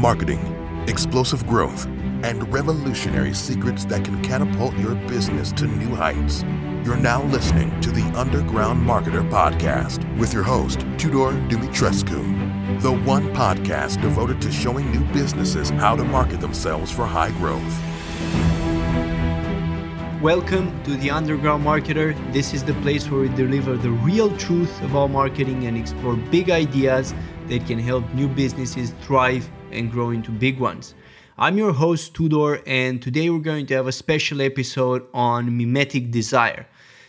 marketing, explosive growth, and revolutionary secrets that can catapult your business to new heights. You're now listening to the Underground Marketer Podcast with your host, Tudor Dumitrescu, the one podcast devoted to showing new businesses how to market themselves for high growth. Welcome to the Underground Marketer. This is the place where we deliver the real truth about marketing and explore big ideas that can help new businesses thrive and grow into big ones. I'm your host, Tudor, and today we're going to have a special episode on mimetic desire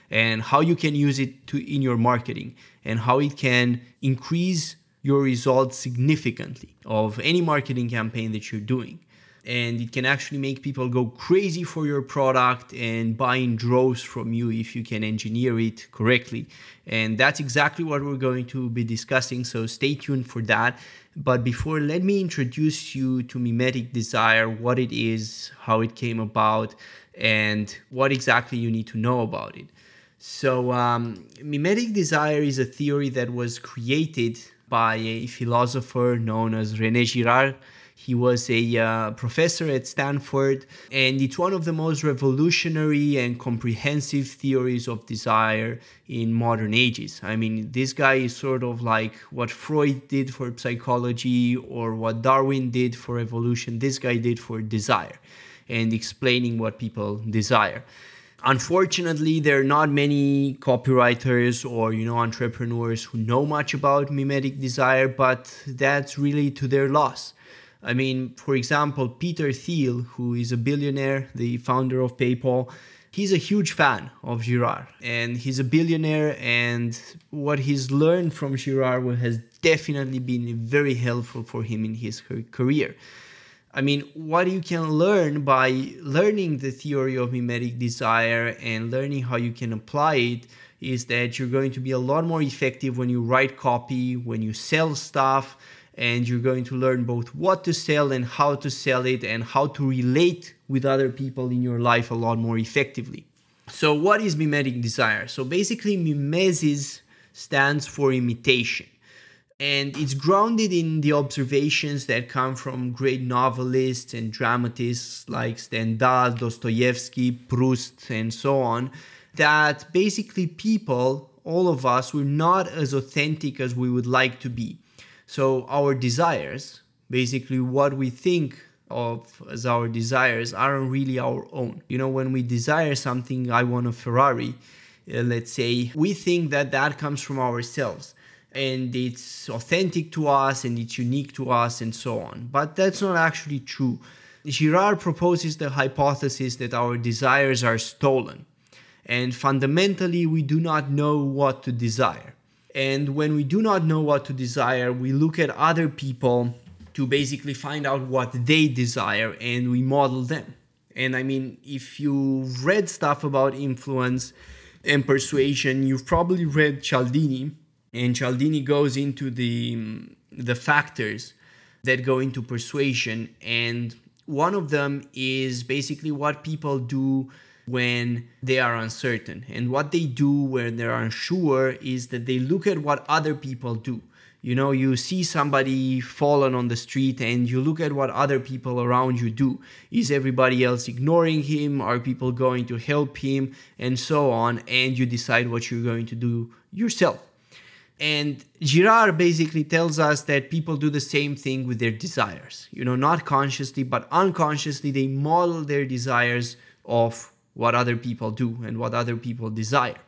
and how you can use it to, in your marketing and how it can increase your results significantly of any marketing campaign that you're doing and it can actually make people go crazy for your product and buying droves from you if you can engineer it correctly. And that's exactly what we're going to be discussing, so stay tuned for that. But before, let me introduce you to Mimetic Desire, what it is, how it came about, and what exactly you need to know about it. So, um, Mimetic Desire is a theory that was created by a philosopher known as Rene Girard he was a uh, professor at Stanford, and it's one of the most revolutionary and comprehensive theories of desire in modern ages. I mean, this guy is sort of like what Freud did for psychology or what Darwin did for evolution. This guy did for desire and explaining what people desire unfortunately there are not many copywriters or you know entrepreneurs who know much about mimetic desire but that's really to their loss I mean, for example, Peter Thiel, who is a billionaire, the founder of PayPal, he's a huge fan of Girard and he's a billionaire. And what he's learned from Girard has definitely been very helpful for him in his career. I mean, what you can learn by learning the theory of mimetic desire and learning how you can apply it is that you're going to be a lot more effective when you write copy, when you sell stuff and you're going to learn both what to sell and how to sell it and how to relate with other people in your life a lot more effectively. So, what is mimetic desire? So, basically, mimesis stands for imitation. And it's grounded in the observations that come from great novelists and dramatists like Stendhal, Dostoevsky, Proust, and so on. That basically, people, all of us, we're not as authentic as we would like to be. So our desires, basically what we think of as our desires, aren't really our own. You know, when we desire something, I want a Ferrari, uh, let's say, we think that that comes from ourselves and it's authentic to us and it's unique to us and so on. But that's not actually true. Girard proposes the hypothesis that our desires are stolen, and fundamentally, we do not know what to desire. And when we do not know what to desire, we look at other people to basically find out what they desire and we model them. And I mean, if you've read stuff about influence and persuasion, you've probably read Cialdini, and Cialdini goes into the the factors that go into persuasion, and one of them is basically what people do when they are uncertain. And what they do when they're unsure is that they look at what other people do. You know, you see somebody fallen on the street and you look at what other people around you do. Is everybody else ignoring him? Are people going to help him? And so on. And you decide what you're going to do yourself. And Girard basically tells us that people do the same thing with their desires. You know, not consciously, but unconsciously, they model their desires off what other people do and what other people desire.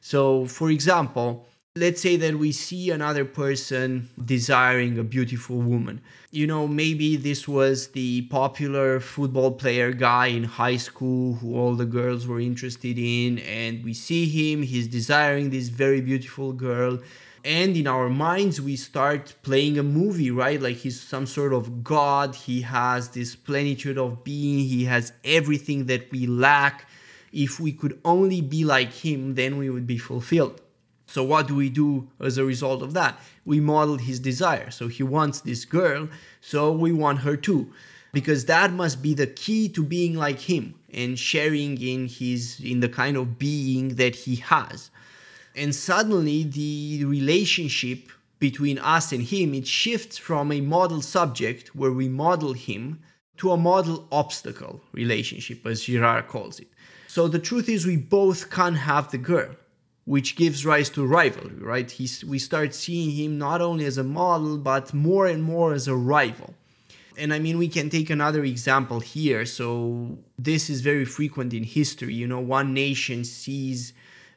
So, for example, let's say that we see another person desiring a beautiful woman. You know, maybe this was the popular football player guy in high school who all the girls were interested in, and we see him, he's desiring this very beautiful girl and in our minds we start playing a movie right? Like he's some sort of god. He has this plenitude of being. He has everything that we lack. If we could only be like him then we would be fulfilled. So what do we do as a result of that? We model his desire. So he wants this girl so we want her too. Because that must be the key to being like him and sharing in his in the kind of being that he has and suddenly the relationship between us and him, it shifts from a model subject where we model him to a model obstacle relationship, as Girard calls it. So the truth is, we both can't have the girl, which gives rise to rivalry, right? He's, we start seeing him not only as a model, but more and more as a rival. And I mean, we can take another example here. So, this is very frequent in history. You know, one nation sees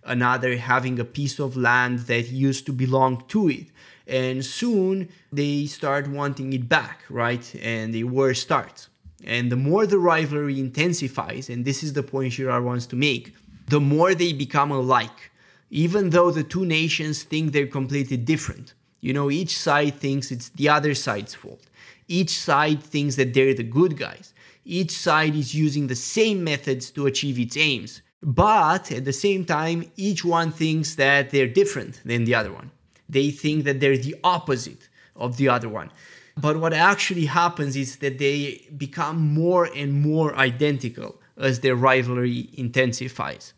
another having a piece of land that used to belong to it. And soon they start wanting it back, right? And the war starts. And the more the rivalry intensifies, and this is the point Girard wants to make, the more they become alike, even though the two nations think they're completely different. You know, each side thinks it's the other side's fault. Each side thinks that they're the good guys. Each side is using the same methods to achieve its aims. But at the same time, each one thinks that they're different than the other one. They think that they're the opposite of the other one. But what actually happens is that they become more and more identical as their rivalry intensifies.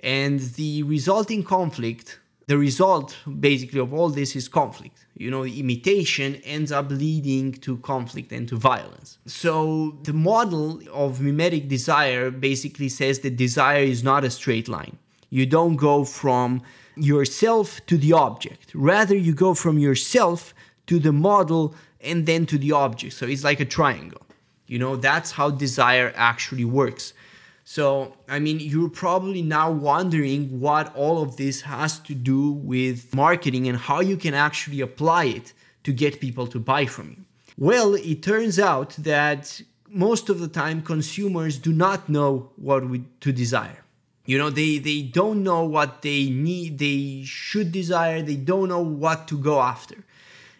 And the resulting conflict, the result basically of all this is conflict. You know, imitation ends up leading to conflict and to violence. So the model of mimetic desire basically says that desire is not a straight line. You don't go from yourself to the object. Rather, you go from yourself to the model and then to the object. So it's like a triangle. You know, that's how desire actually works. So, I mean, you're probably now wondering what all of this has to do with marketing and how you can actually apply it to get people to buy from you. Well, it turns out that most of the time consumers do not know what we, to desire. You know, they, they don't know what they need, they should desire, they don't know what to go after.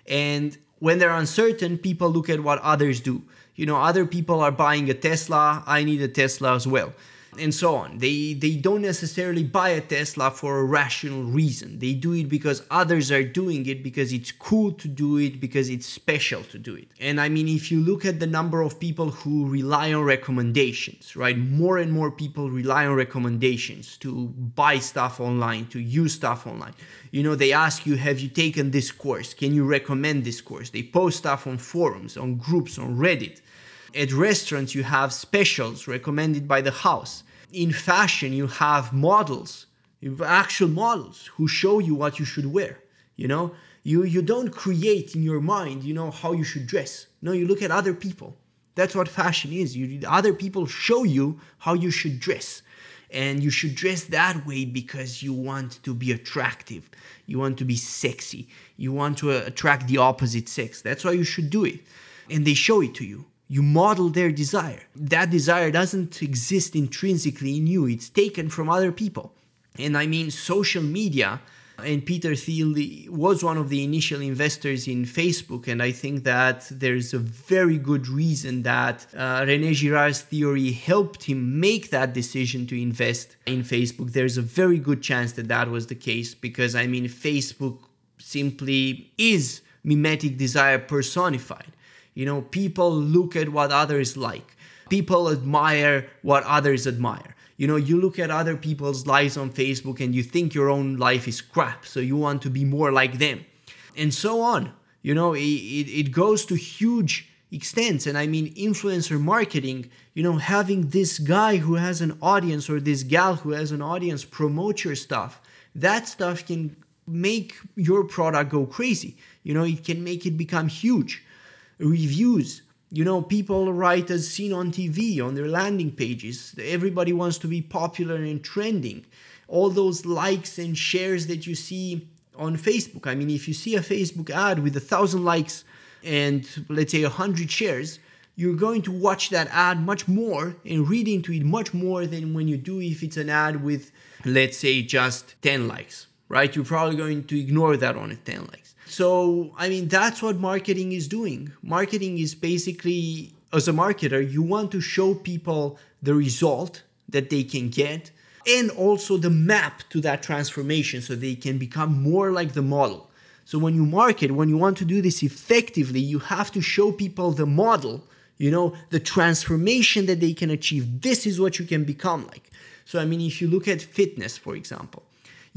And when they're uncertain, people look at what others do. You know, other people are buying a Tesla, I need a Tesla as well and so on. They they don't necessarily buy a Tesla for a rational reason. They do it because others are doing it because it's cool to do it because it's special to do it. And I mean if you look at the number of people who rely on recommendations, right? More and more people rely on recommendations to buy stuff online, to use stuff online. You know, they ask you, "Have you taken this course? Can you recommend this course?" They post stuff on forums, on groups, on Reddit at restaurants you have specials recommended by the house. In fashion you have models actual models who show you what you should wear you know? You you don't create in your mind you know how you should dress. No you look at other people. That's what fashion is. You other people show you how you should dress. And you should dress that way because you want to be attractive. You want to be sexy. You want to attract the opposite sex. That's why you should do it. And they show it to you you model their desire. That desire doesn't exist intrinsically in you, it's taken from other people. And I mean, social media, and Peter Thiel was one of the initial investors in Facebook. And I think that there's a very good reason that uh, Rene Girard's theory helped him make that decision to invest in Facebook. There's a very good chance that that was the case because, I mean, Facebook simply is mimetic desire personified. You know, people look at what others like. People admire what others admire. You know, you look at other people's lives on Facebook and you think your own life is crap, so you want to be more like them. And so on. You know, it, it, goes to huge extents. And I mean, influencer marketing, you know, having this guy who has an audience or this gal who has an audience promote your stuff, that stuff can make your product go crazy. You know, it can make it become huge reviews. You know, people write as seen on TV on their landing pages. Everybody wants to be popular and trending. All those likes and shares that you see on Facebook. I mean, if you see a Facebook ad with a thousand likes and let's say a hundred shares, you're going to watch that ad much more and read into it much more than when you do if it's an ad with, let's say, just 10 likes, right? You're probably going to ignore that on a 10 likes. So, I mean, that's what marketing is doing. Marketing is basically, as a marketer, you want to show people the result that they can get and also the map to that transformation so they can become more like the model. So, when you market, when you want to do this effectively, you have to show people the model, you know, the transformation that they can achieve. This is what you can become like. So, I mean, if you look at fitness, for example,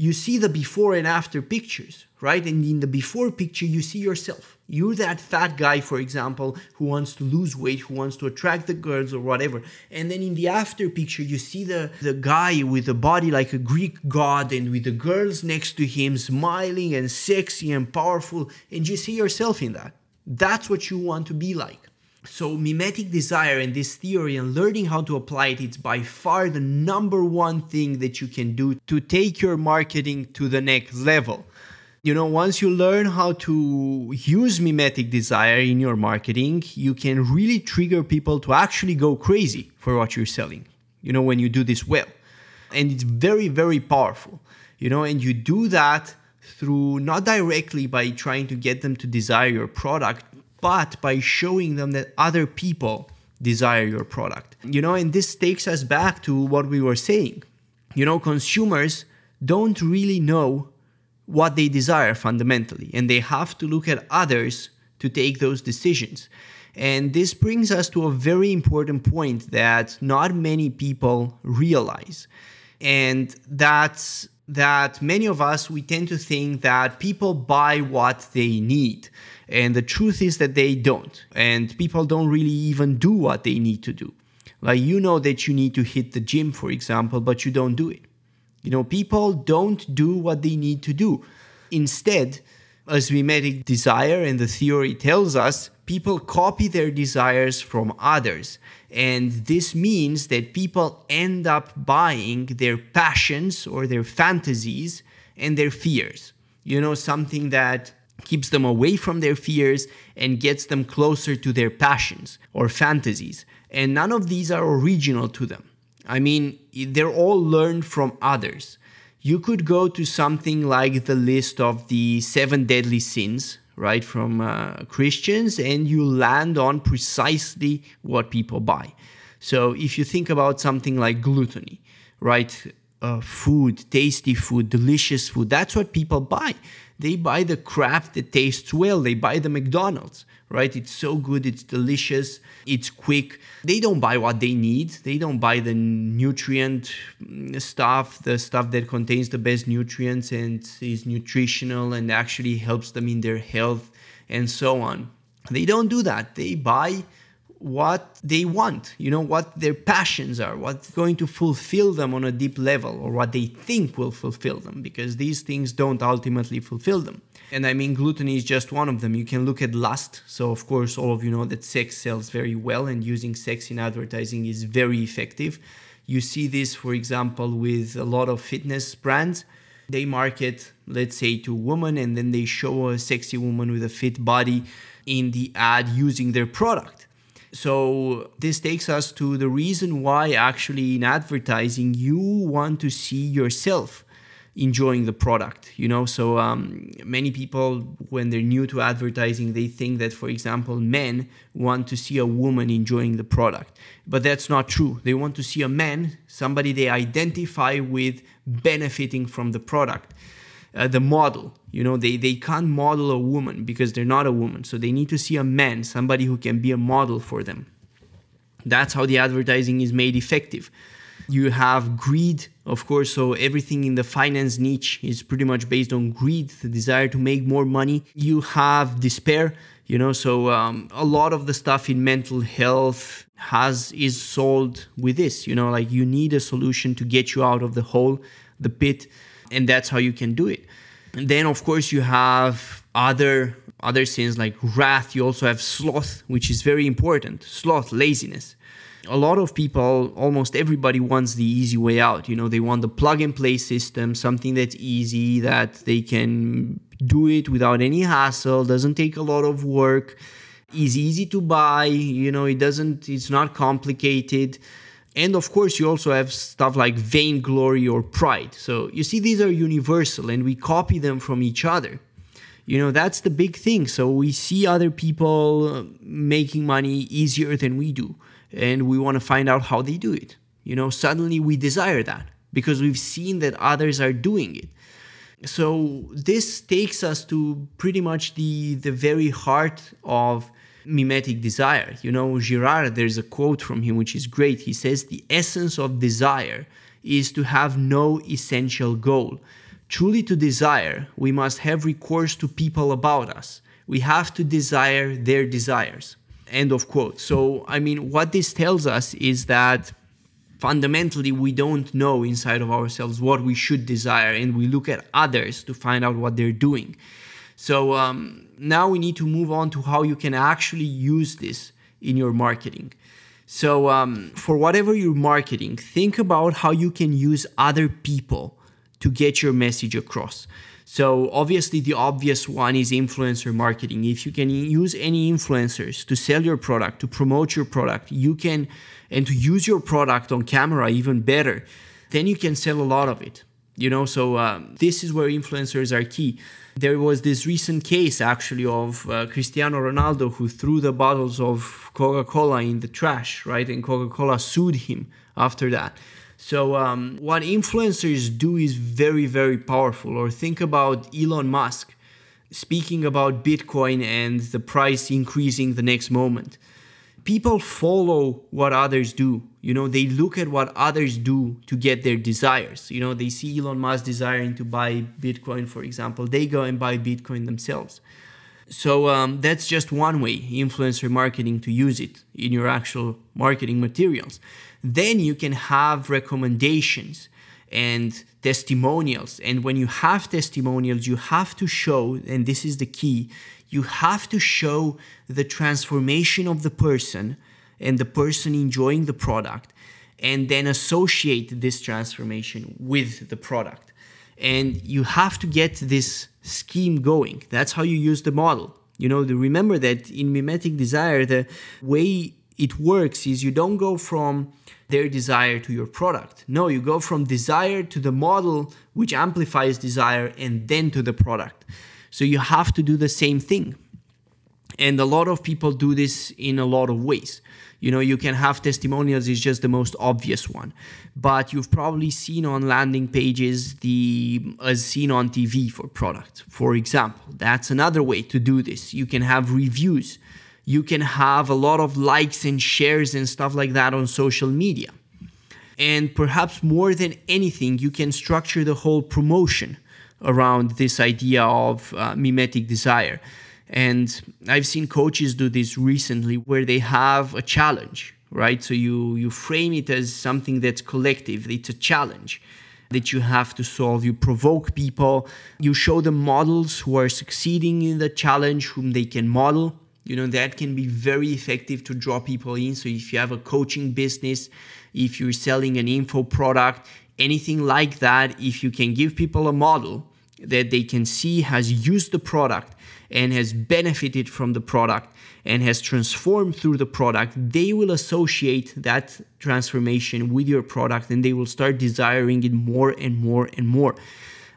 you see the before and after pictures, right? And in the before picture, you see yourself. You're that fat guy, for example, who wants to lose weight, who wants to attract the girls or whatever. And then in the after picture, you see the, the guy with a body like a Greek god and with the girls next to him smiling and sexy and powerful. And you see yourself in that. That's what you want to be like. So, mimetic desire and this theory and learning how to apply it, it's by far the number one thing that you can do to take your marketing to the next level. You know, once you learn how to use mimetic desire in your marketing, you can really trigger people to actually go crazy for what you're selling, you know, when you do this well. And it's very, very powerful, you know, and you do that through not directly by trying to get them to desire your product, but by showing them that other people desire your product. You know, and this takes us back to what we were saying. You know, consumers don't really know what they desire fundamentally, and they have to look at others to take those decisions. And this brings us to a very important point that not many people realize. And that's that many of us, we tend to think that people buy what they need. And the truth is that they don't. And people don't really even do what they need to do. Like, you know that you need to hit the gym, for example, but you don't do it. You know, people don't do what they need to do. Instead, as mimetic desire and the theory tells us, people copy their desires from others. And this means that people end up buying their passions or their fantasies and their fears. You know, something that keeps them away from their fears and gets them closer to their passions or fantasies. And none of these are original to them. I mean, they're all learned from others. You could go to something like the list of the seven deadly sins, right, from uh, Christians, and you land on precisely what people buy. So if you think about something like gluttony, right, uh, food, tasty food, delicious food, that's what people buy. They buy the crap that tastes well, they buy the McDonald's right? It's so good, it's delicious, it's quick. They don't buy what they need. They don't buy the nutrient mm, stuff, the stuff that contains the best nutrients and is nutritional and actually helps them in their health and so on. They don't do that. They buy what they want, you know, what their passions are, what's going to fulfill them on a deep level, or what they think will fulfill them, because these things don't ultimately fulfill them. And I mean, gluttony is just one of them. You can look at lust. So, of course, all of you know that sex sells very well, and using sex in advertising is very effective. You see this, for example, with a lot of fitness brands. They market, let's say, to women, and then they show a sexy woman with a fit body in the ad using their product. So, this takes us to the reason why, actually, in advertising, you want to see yourself enjoying the product you know? So um, many people when they're new to advertising they think that for example men want to see a woman enjoying the product. But that's not true. They want to see a man somebody they identify with benefiting from the product uh, the model you know they, they can't model a woman because they're not a woman. So they need to see a man somebody who can be a model for them. That's how the advertising is made effective. You have greed, of course, so everything in the finance niche is pretty much based on greed, the desire to make more money. You have despair, you know, so um, a lot of the stuff in mental health has is sold with this, you know, like you need a solution to get you out of the hole, the pit, and that's how you can do it. And then, of course, you have other other sins like wrath. You also have sloth, which is very important. Sloth, laziness a lot of people, almost everybody wants the easy way out. You know, they want the plug and play system, something that's easy, that they can do it without any hassle, doesn't take a lot of work, is easy to buy, you know, it doesn't, it's not complicated. And of course, you also have stuff like vainglory or pride. So you see, these are universal and we copy them from each other. You know, that's the big thing. So we see other people uh, making money easier than we do and we want to find out how they do it. You know, suddenly we desire that because we've seen that others are doing it. So this takes us to pretty much the the very heart of mimetic desire. You know, Girard, there's a quote from him which is great. He says the essence of desire is to have no essential goal, Truly to desire, we must have recourse to people about us. We have to desire their desires. End of quote. So, I mean, what this tells us is that fundamentally we don't know inside of ourselves what we should desire, and we look at others to find out what they're doing. So, um, now we need to move on to how you can actually use this in your marketing. So, um, for whatever you're marketing, think about how you can use other people to get your message across. So, obviously, the obvious one is influencer marketing. If you can use any influencers to sell your product, to promote your product, you can, and to use your product on camera even better, then you can sell a lot of it. You know, so um, this is where influencers are key. There was this recent case actually of uh, Cristiano Ronaldo who threw the bottles of Coca Cola in the trash, right? And Coca Cola sued him after that. So, um, what influencers do is very, very powerful. Or think about Elon Musk speaking about Bitcoin and the price increasing the next moment. People follow what others do. You know, they look at what others do to get their desires. You know, they see Elon Musk desiring to buy Bitcoin, for example, they go and buy Bitcoin themselves. So um, that's just one way, influencer marketing, to use it in your actual marketing materials then you can have recommendations and testimonials. And when you have testimonials, you have to show, and this is the key, you have to show the transformation of the person and the person enjoying the product, and then associate this transformation with the product. And you have to get this scheme going. That's how you use the model. You know, remember that in mimetic desire, the way it works is you don't go from their desire to your product. No, you go from desire to the model which amplifies desire and then to the product. So you have to do the same thing. And a lot of people do this in a lot of ways. You know, you can have testimonials is just the most obvious one. But you've probably seen on landing pages the as seen on TV for product. For example, that's another way to do this. You can have reviews you can have a lot of likes and shares and stuff like that on social media. And perhaps more than anything, you can structure the whole promotion around this idea of uh, mimetic desire. And I've seen coaches do this recently where they have a challenge, right? So you, you frame it as something that's collective, it's a challenge that you have to solve. You provoke people, you show them models who are succeeding in the challenge, whom they can model you know that can be very effective to draw people in so if you have a coaching business if you're selling an info product anything like that if you can give people a model that they can see has used the product and has benefited from the product and has transformed through the product, they will associate that transformation with your product and they will start desiring it more and more and more.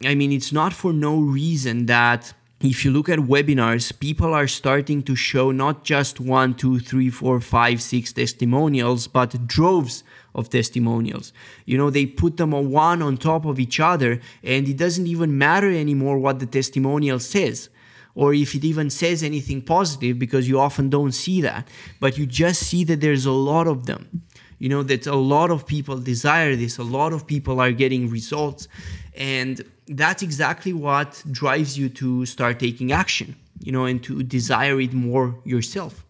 I mean, it's not for no reason that if you look at webinars, people are starting to show not just one, two, three, four, five, six testimonials, but droves of testimonials. You know, they put them on one on top of each other, and it doesn't even matter anymore what the testimonial says or if it even says anything positive because you often don't see that but you just see that there's a lot of them you know that a lot of people desire this a lot of people are getting results and that's exactly what drives you to start taking action, you know, and to desire it more yourself.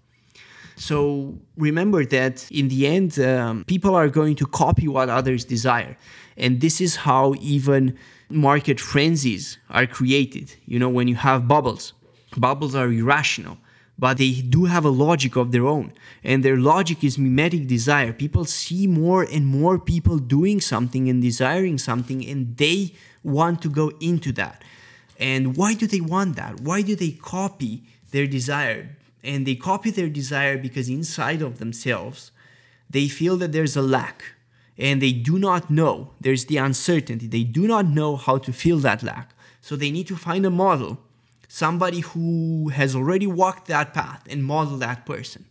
So remember that in the end, um, people are going to copy what others desire. And this is how even market frenzies are created. You know, when you have bubbles, bubbles are irrational, but they do have a logic of their own. And their logic is mimetic desire. People see more and more people doing something and desiring something, and they want to go into that. And why do they want that? Why do they copy their desire? And they copy their desire because inside of themselves, they feel that there's a lack and they do not know. There's the uncertainty. They do not know how to fill that lack. So they need to find a model, somebody who has already walked that path and model that person.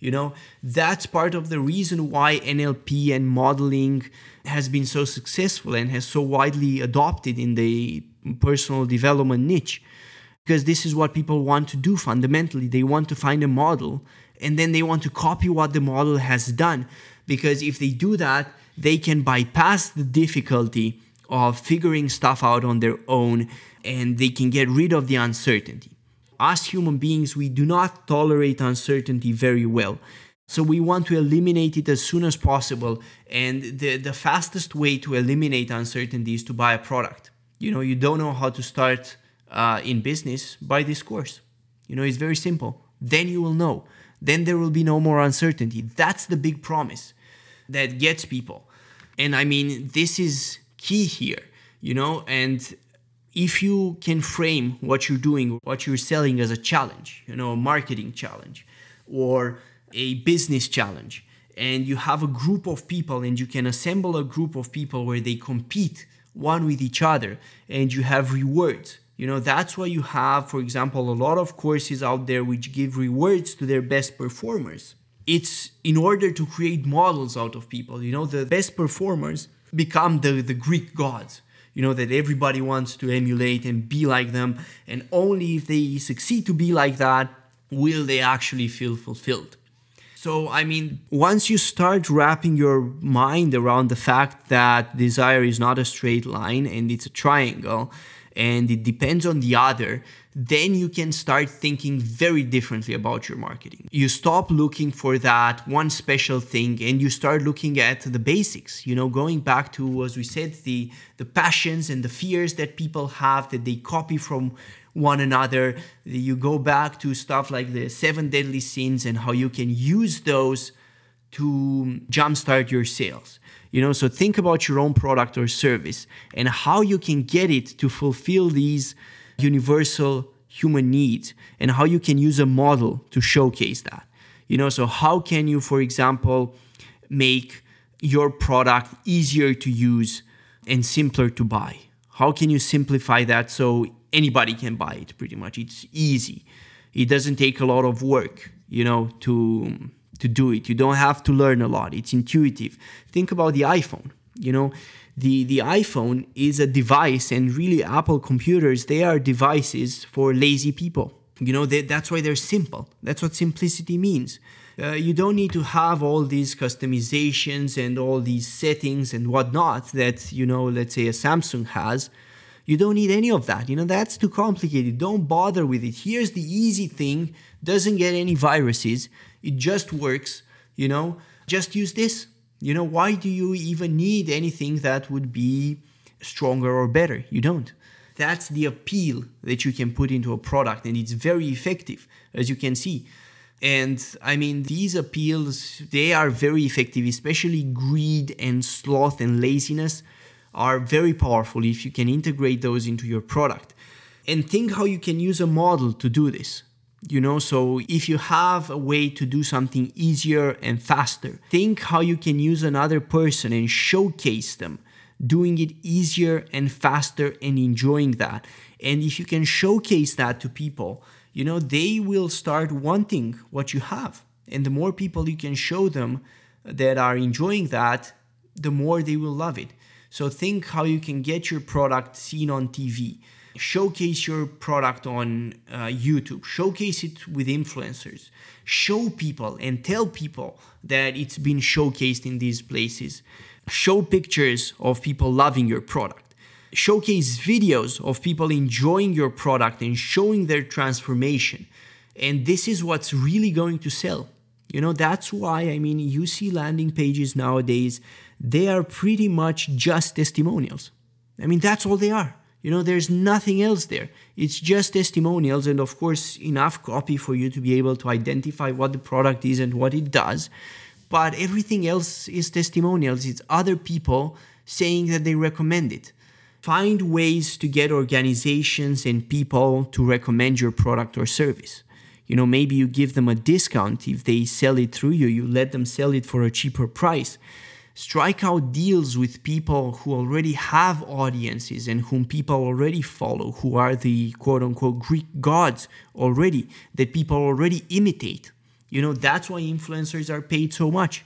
You know, that's part of the reason why NLP and modeling has been so successful and has so widely adopted in the personal development niche. Because this is what people want to do fundamentally. They want to find a model and then they want to copy what the model has done. Because if they do that, they can bypass the difficulty of figuring stuff out on their own and they can get rid of the uncertainty. Us human beings, we do not tolerate uncertainty very well. So we want to eliminate it as soon as possible. And the, the fastest way to eliminate uncertainty is to buy a product. You know, you don't know how to start uh, in business, buy this course. You know, it's very simple. Then you will know. Then there will be no more uncertainty. That's the big promise that gets people. And I mean, this is key here, you know, and if you can frame what you're doing, what you're selling as a challenge, you know, a marketing challenge or a business challenge, and you have a group of people and you can assemble a group of people where they compete one with each other and you have rewards. You know, that's why you have, for example, a lot of courses out there which give rewards to their best performers. It's in order to create models out of people. You know, the best performers become the, the Greek gods you know that everybody wants to emulate and be like them and only if they succeed to be like that will they actually feel fulfilled so i mean once you start wrapping your mind around the fact that desire is not a straight line and it's a triangle and it depends on the other then you can start thinking very differently about your marketing. You stop looking for that one special thing and you start looking at the basics, you know, going back to, as we said, the, the passions and the fears that people have that they copy from one another. You go back to stuff like the seven deadly sins and how you can use those to jumpstart your sales. You know, so think about your own product or service and how you can get it to fulfill these universal human needs and how you can use a model to showcase that. You know, so how can you, for example, make your product easier to use and simpler to buy? How can you simplify that so anybody can buy it pretty much? It's easy. It doesn't take a lot of work, you know, to to do it. You don't have to learn a lot. It's intuitive. Think about the iPhone. You know, the, the iPhone is a device, and really, Apple computers, they are devices for lazy people. You know, they, that's why they're simple. That's what simplicity means. Uh, you don't need to have all these customizations and all these settings and whatnot that, you know, let's say a Samsung has. You don't need any of that. You know, that's too complicated. Don't bother with it. Here's the easy thing doesn't get any viruses, it just works. You know, just use this. You know, why do you even need anything that would be stronger or better? You don't. That's the appeal that you can put into a product, and it's very effective, as you can see. And I mean, these appeals, they are very effective, especially greed and sloth and laziness are very powerful if you can integrate those into your product. And think how you can use a model to do this you know so if you have a way to do something easier and faster think how you can use another person and showcase them doing it easier and faster and enjoying that. And if you can showcase that to people you know they will start wanting what you have. And the more people you can show them that are enjoying that the more they will love it. So think how you can get your product seen on tv showcase your product on uh, YouTube, showcase it with influencers, show people and tell people that it's been showcased in these places, show pictures of people loving your product, showcase videos of people enjoying your product and showing their transformation. And this is what's really going to sell. You know, that's why, I mean, you see landing pages nowadays, they are pretty much just testimonials. I mean, that's all they are you know, there's nothing else there. It's just testimonials and, of course, enough copy for you to be able to identify what the product is and what it does. But everything else is testimonials. It's other people saying that they recommend it. Find ways to get organizations and people to recommend your product or service. You know, maybe you give them a discount if they sell it through you, you let them sell it for a cheaper price strike out deals with people who already have audiences and whom people already follow, who are the quote unquote Greek gods already, that people already imitate. You know, that's why influencers are paid so much.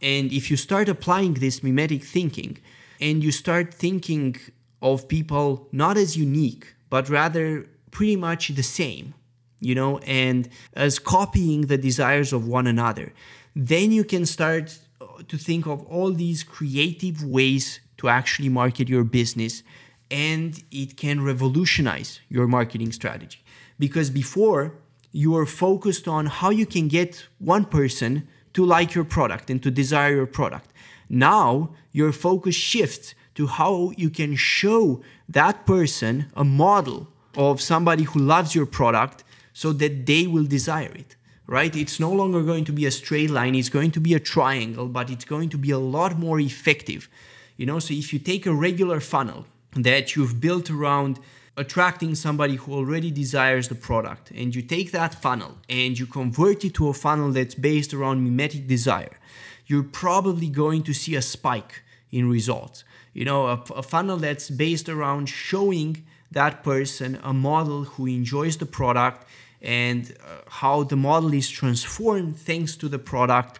And if you start applying this mimetic thinking and you start thinking of people not as unique, but rather pretty much the same, you know, and as copying the desires of one another, then you can start to think of all these creative ways to actually market your business and it can revolutionize your marketing strategy. Because before, you were focused on how you can get one person to like your product and to desire your product. Now, your focus shifts to how you can show that person a model of somebody who loves your product so that they will desire it right? It's no longer going to be a straight line, it's going to be a triangle, but it's going to be a lot more effective. You know, so if you take a regular funnel that you've built around attracting somebody who already desires the product and you take that funnel and you convert it to a funnel that's based around mimetic desire, you're probably going to see a spike in results. You know, a, a funnel that's based around showing that person a model who enjoys the product and uh, how the model is transformed thanks to the product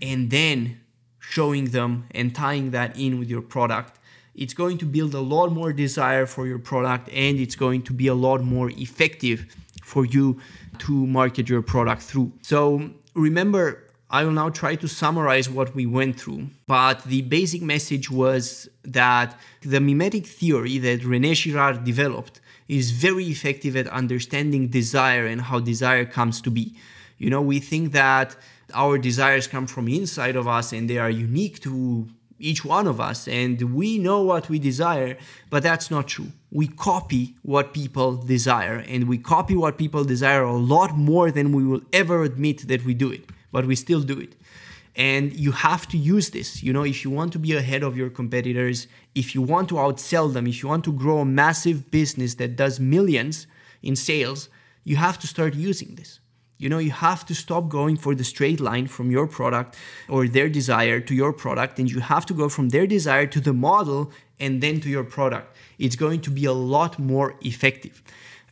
and then showing them and tying that in with your product. It's going to build a lot more desire for your product and it's going to be a lot more effective for you to market your product through. So remember I will now try to summarize what we went through, but the basic message was that the mimetic theory that Rene Girard developed is very effective at understanding desire and how desire comes to be. You know, we think that our desires come from inside of us and they are unique to each one of us and we know what we desire, but that's not true. We copy what people desire and we copy what people desire a lot more than we will ever admit that we do it, but we still do it and you have to use this. You know if you want to be ahead of your competitors if you want to outsell them if you want to grow a massive business that does millions in sales you have to start using this. You know you have to stop going for the straight line from your product or their desire to your product and you have to go from their desire to the model and then to your product. It's going to be a lot more effective.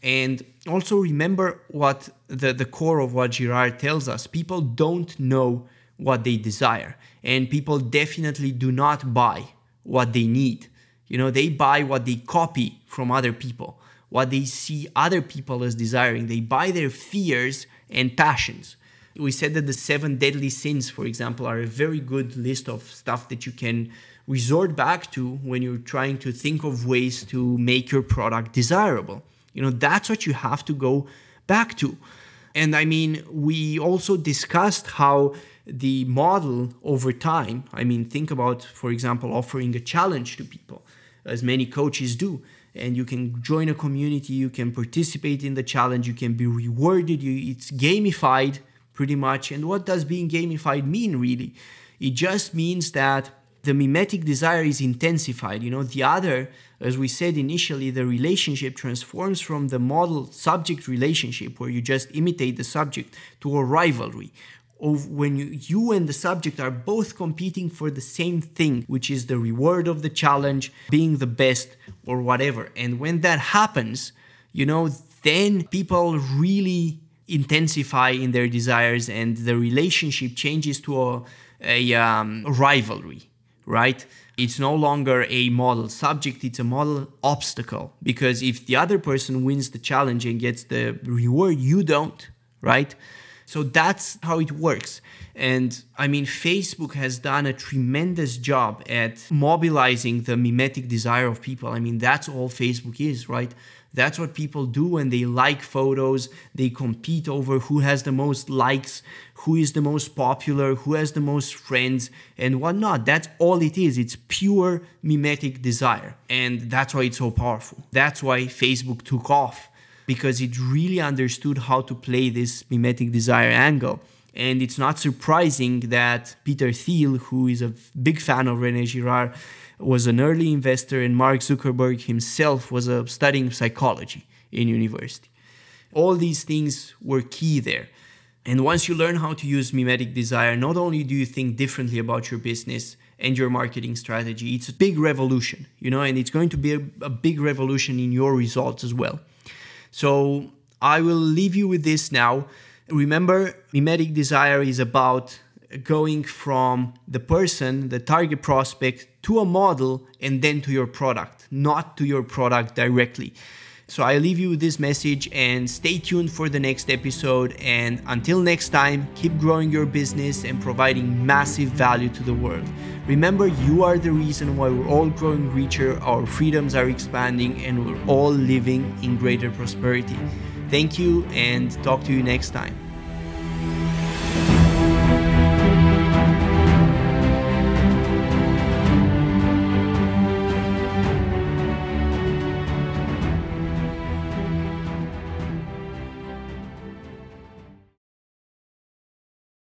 And also remember what the, the core of what girard tells us. People don't know what they desire. And people definitely do not buy what they need. You know, they buy what they copy from other people, what they see other people as desiring. They buy their fears and passions. We said that the seven deadly sins, for example, are a very good list of stuff that you can resort back to when you're trying to think of ways to make your product desirable. You know, that's what you have to go back to. And I mean, we also discussed how the model over time. I mean, think about, for example, offering a challenge to people, as many coaches do. And you can join a community, you can participate in the challenge, you can be rewarded. You, it's gamified pretty much. And what does being gamified mean, really? It just means that the mimetic desire is intensified. You know, the other, as we said initially, the relationship transforms from the model subject relationship, where you just imitate the subject, to a rivalry, of when you, you and the subject are both competing for the same thing, which is the reward of the challenge, being the best or whatever. And when that happens, you know, then people really intensify in their desires and the relationship changes to a, a um, rivalry, right? It's no longer a model subject, it's a model obstacle. Because if the other person wins the challenge and gets the reward, you don't, right? So that's how it works. And I mean, Facebook has done a tremendous job at mobilizing the mimetic desire of people. I mean, that's all Facebook is, right? That's what people do when they like photos. They compete over who has the most likes, who is the most popular, who has the most friends, and whatnot. That's all it is. It's pure mimetic desire. And that's why it's so powerful. That's why Facebook took off because it really understood how to play this mimetic desire angle. And it's not surprising that Peter Thiel, who is a big fan of Rene Girard, was an early investor, and Mark Zuckerberg himself was a studying psychology in university. All these things were key there. And once you learn how to use mimetic desire, not only do you think differently about your business and your marketing strategy, it's a big revolution, you know, and it's going to be a, a big revolution in your results as well. So I will leave you with this now. Remember, mimetic desire is about going from the person, the target prospect, to a model and then to your product, not to your product directly. So I leave you with this message and stay tuned for the next episode. And until next time, keep growing your business and providing massive value to the world. Remember, you are the reason why we're all growing richer, our freedoms are expanding, and we're all living in greater prosperity. Thank you and talk to you next time.